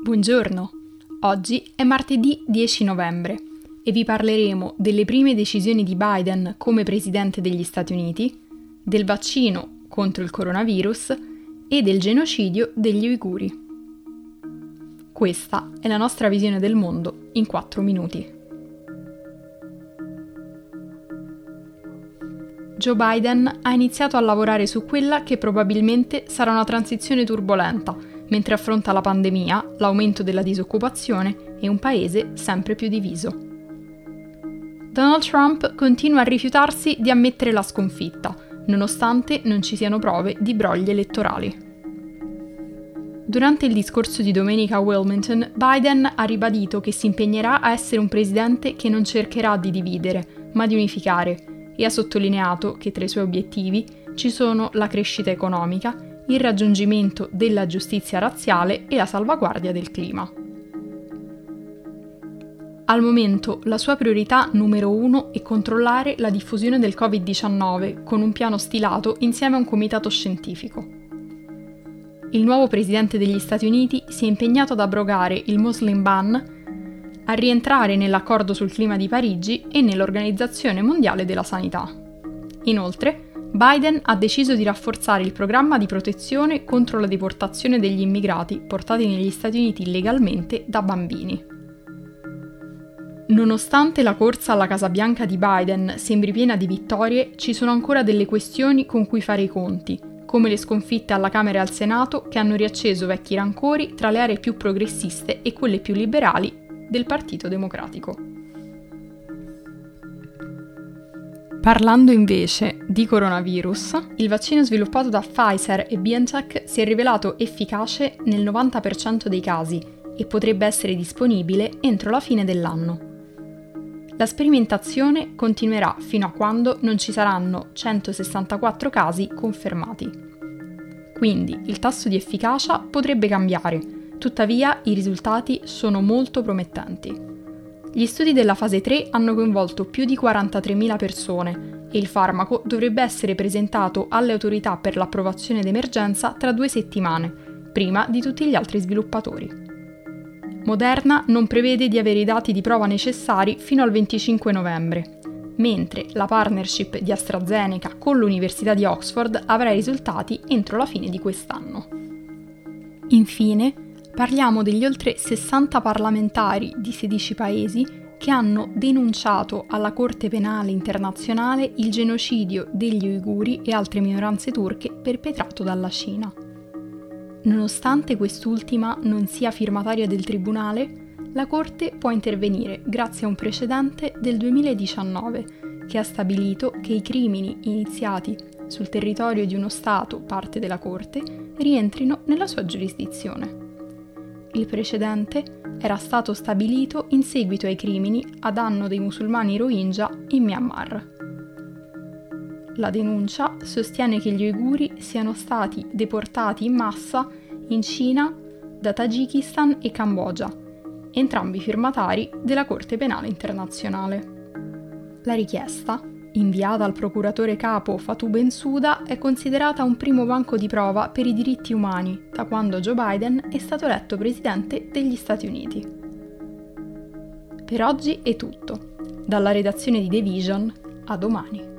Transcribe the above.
Buongiorno, oggi è martedì 10 novembre e vi parleremo delle prime decisioni di Biden come Presidente degli Stati Uniti, del vaccino contro il coronavirus e del genocidio degli uiguri. Questa è la nostra visione del mondo in 4 minuti. Joe Biden ha iniziato a lavorare su quella che probabilmente sarà una transizione turbolenta, mentre affronta la pandemia, l'aumento della disoccupazione e un paese sempre più diviso. Donald Trump continua a rifiutarsi di ammettere la sconfitta, nonostante non ci siano prove di brogli elettorali. Durante il discorso di domenica a Wilmington, Biden ha ribadito che si impegnerà a essere un presidente che non cercherà di dividere, ma di unificare, e ha sottolineato che tra i suoi obiettivi ci sono la crescita economica, il raggiungimento della giustizia razziale e la salvaguardia del clima. Al momento la sua priorità numero uno è controllare la diffusione del Covid-19 con un piano stilato insieme a un comitato scientifico. Il nuovo presidente degli Stati Uniti si è impegnato ad abrogare il Muslim Ban a rientrare nell'accordo sul clima di Parigi e nell'Organizzazione Mondiale della Sanità. Inoltre, Biden ha deciso di rafforzare il programma di protezione contro la deportazione degli immigrati portati negli Stati Uniti illegalmente da bambini. Nonostante la corsa alla Casa Bianca di Biden sembri piena di vittorie, ci sono ancora delle questioni con cui fare i conti, come le sconfitte alla Camera e al Senato che hanno riacceso vecchi rancori tra le aree più progressiste e quelle più liberali del Partito Democratico. Parlando invece di coronavirus, il vaccino sviluppato da Pfizer e BioNTech si è rivelato efficace nel 90% dei casi e potrebbe essere disponibile entro la fine dell'anno. La sperimentazione continuerà fino a quando non ci saranno 164 casi confermati. Quindi il tasso di efficacia potrebbe cambiare, Tuttavia i risultati sono molto promettenti. Gli studi della fase 3 hanno coinvolto più di 43.000 persone e il farmaco dovrebbe essere presentato alle autorità per l'approvazione d'emergenza tra due settimane, prima di tutti gli altri sviluppatori. Moderna non prevede di avere i dati di prova necessari fino al 25 novembre, mentre la partnership di AstraZeneca con l'Università di Oxford avrà i risultati entro la fine di quest'anno. Infine, parliamo degli oltre 60 parlamentari di 16 paesi che hanno denunciato alla Corte Penale Internazionale il genocidio degli uiguri e altre minoranze turche perpetrato dalla Cina. Nonostante quest'ultima non sia firmataria del Tribunale, la Corte può intervenire grazie a un precedente del 2019 che ha stabilito che i crimini iniziati sul territorio di uno Stato parte della Corte rientrino nella sua giurisdizione. Il precedente era stato stabilito in seguito ai crimini a danno dei musulmani Rohingya in Myanmar. La denuncia sostiene che gli uiguri siano stati deportati in massa in Cina da Tagikistan e Cambogia, entrambi firmatari della Corte Penale Internazionale. La richiesta inviata al procuratore capo Fatou Bensouda, è considerata un primo banco di prova per i diritti umani da quando Joe Biden è stato eletto presidente degli Stati Uniti. Per oggi è tutto. Dalla redazione di The Vision, a domani.